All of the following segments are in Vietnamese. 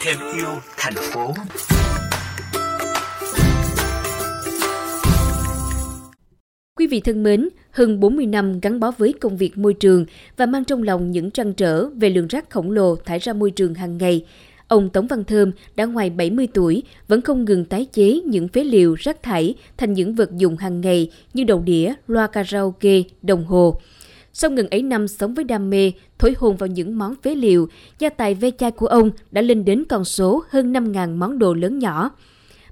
thêm yêu thành phố Quý vị thân mến, hơn 40 năm gắn bó với công việc môi trường và mang trong lòng những trăn trở về lượng rác khổng lồ thải ra môi trường hàng ngày, ông Tống Văn Thơm đã ngoài 70 tuổi vẫn không ngừng tái chế những phế liệu rác thải thành những vật dụng hàng ngày như đầu đĩa, loa karaoke, đồng hồ. Sau ngần ấy năm sống với đam mê, thổi hồn vào những món phế liệu, gia tài ve chai của ông đã lên đến con số hơn 5.000 món đồ lớn nhỏ.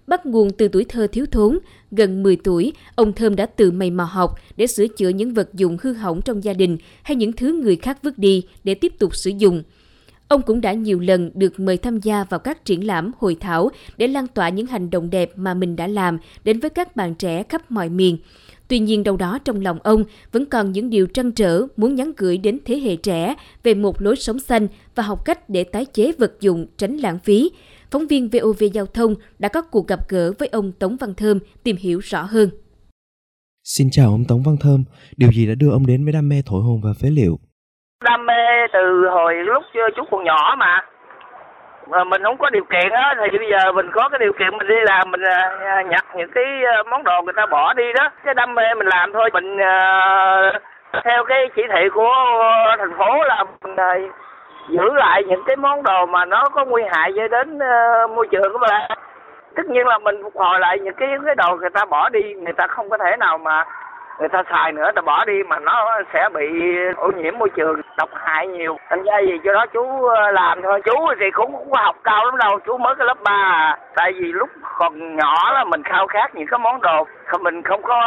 Bắt nguồn từ tuổi thơ thiếu thốn, gần 10 tuổi, ông Thơm đã tự mày mò học để sửa chữa những vật dụng hư hỏng trong gia đình hay những thứ người khác vứt đi để tiếp tục sử dụng. Ông cũng đã nhiều lần được mời tham gia vào các triển lãm, hội thảo để lan tỏa những hành động đẹp mà mình đã làm đến với các bạn trẻ khắp mọi miền. Tuy nhiên đâu đó trong lòng ông vẫn còn những điều trăn trở muốn nhắn gửi đến thế hệ trẻ về một lối sống xanh và học cách để tái chế vật dụng tránh lãng phí. Phóng viên VOV Giao thông đã có cuộc gặp gỡ với ông Tống Văn Thơm tìm hiểu rõ hơn. Xin chào ông Tống Văn Thơm, điều gì đã đưa ông đến với đam mê thổi hồn và phế liệu? Đam mê từ hồi lúc chú còn nhỏ mà mà mình không có điều kiện á thì bây giờ mình có cái điều kiện mình đi làm mình à, nhặt những cái ờ, món đồ người ta bỏ đi đó. Cái đam mê mình làm thôi. Mình theo cái chỉ thị của thành phố là mình giữ lại những cái món đồ mà nó có nguy hại cho đến uh, môi trường của mình. Tất nhiên là mình phục hồi lại những cái cái đồ người ta bỏ đi người ta không có thể nào mà người ta xài nữa, ta bỏ đi mà nó sẽ bị ô nhiễm môi trường, độc hại nhiều. Thành ra gì cho đó chú ờ, làm thôi. Chú thì cũng không có học cao lắm đâu, chú mới cái lớp ba à. tại vì lúc còn nhỏ là mình khao khát những cái món đồ mình không có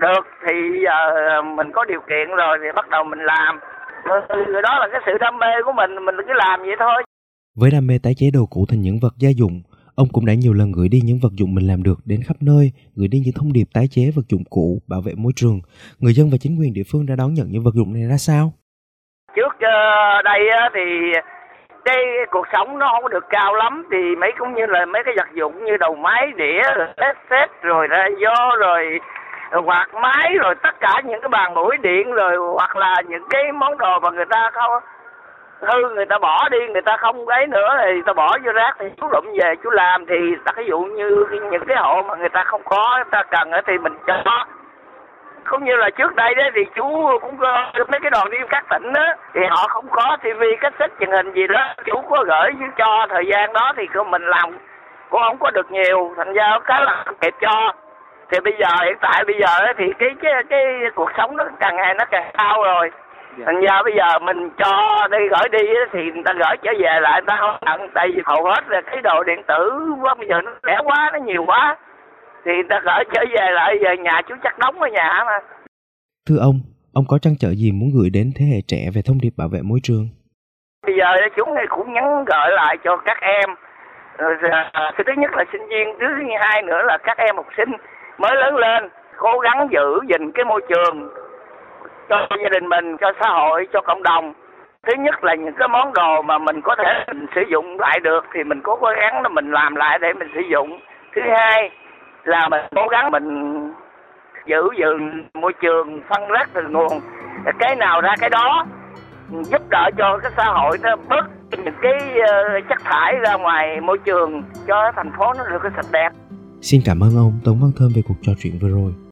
được thì giờ mình có điều kiện rồi thì bắt đầu mình làm. Ờ, rồi đó là cái sự đam mê của mình mình cứ làm vậy thôi. Với đam mê tái chế đồ cũ thành những vật gia dụng Ông cũng đã nhiều lần gửi đi những vật dụng mình làm được đến khắp nơi, gửi đi những thông điệp tái chế vật dụng cũ, bảo vệ môi trường. Người dân và chính quyền địa phương đã đón nhận những vật dụng này ra sao? Trước ờ, đây thì cái cuộc sống nó không được cao lắm thì mấy cũng như là mấy cái vật dụng như đầu máy đĩa hết xét rồi ra do rồi quạt máy rồi tất cả những cái bàn mũi điện rồi hoặc là những cái món đồ mà người ta không hư người ta bỏ đi, người ta không ấy nữa, thì người ta bỏ vô rác, thì chú lụm về, chú làm. Thì ta ví dụ như những cái hộ mà người ta không có, người ta cần thì mình cho. Cũng như là trước đây đó thì chú cũng có mấy cái đoàn đi các tỉnh đó thì họ không có tivi cassette truyền hình gì đó. Chú có gửi cho thời gian đó, thì mình làm, cũng không có được nhiều. Thành ra cái là kịp cho. Thì bây giờ, hiện tại bây giờ thì cái cái cái cuộc sống nó càng ngày nó càng cao rồi dạ. thành ra bây giờ mình cho đi gửi đi thì người ta gửi trở về lại người ta không nhận tại vì hầu hết là cái đồ điện tử bây giờ nó rẻ quá nó nhiều quá. Thì người ta gửi trở về lại giờ nhà chú chắc đóng ở nhà mà. Thưa ông ông có trăn trở gì muốn gửi đến thế hệ trẻ về thông điệp bảo vệ môi trường? Bây giờ chúng này cũng nhắn gửi lại cho các em. À, thứ nhất là sinh viên thứ hai nữa là các em học sinh mới lớn lên cố gắng giữ gìn cái môi trường cho gia đình mình cho xã hội, cho cộng đồng. Thứ nhất là những cái món đồ mà mình có thể mình sử dụng lại được thì mình cố gắng là mình làm lại để mình sử dụng. Thứ hai là mình cố gắng mình giữ gìn môi trường, phân rác từ nguồn. Cái nào ra cái đó giúp đỡ cho cái xã hội nó bớt những cái ờ, chất thải ra ngoài môi trường, cho thành phố nó được cái sạch đẹp. Xin cảm ơn ông Tống Văn Thơm về cuộc trò chuyện vừa rồi.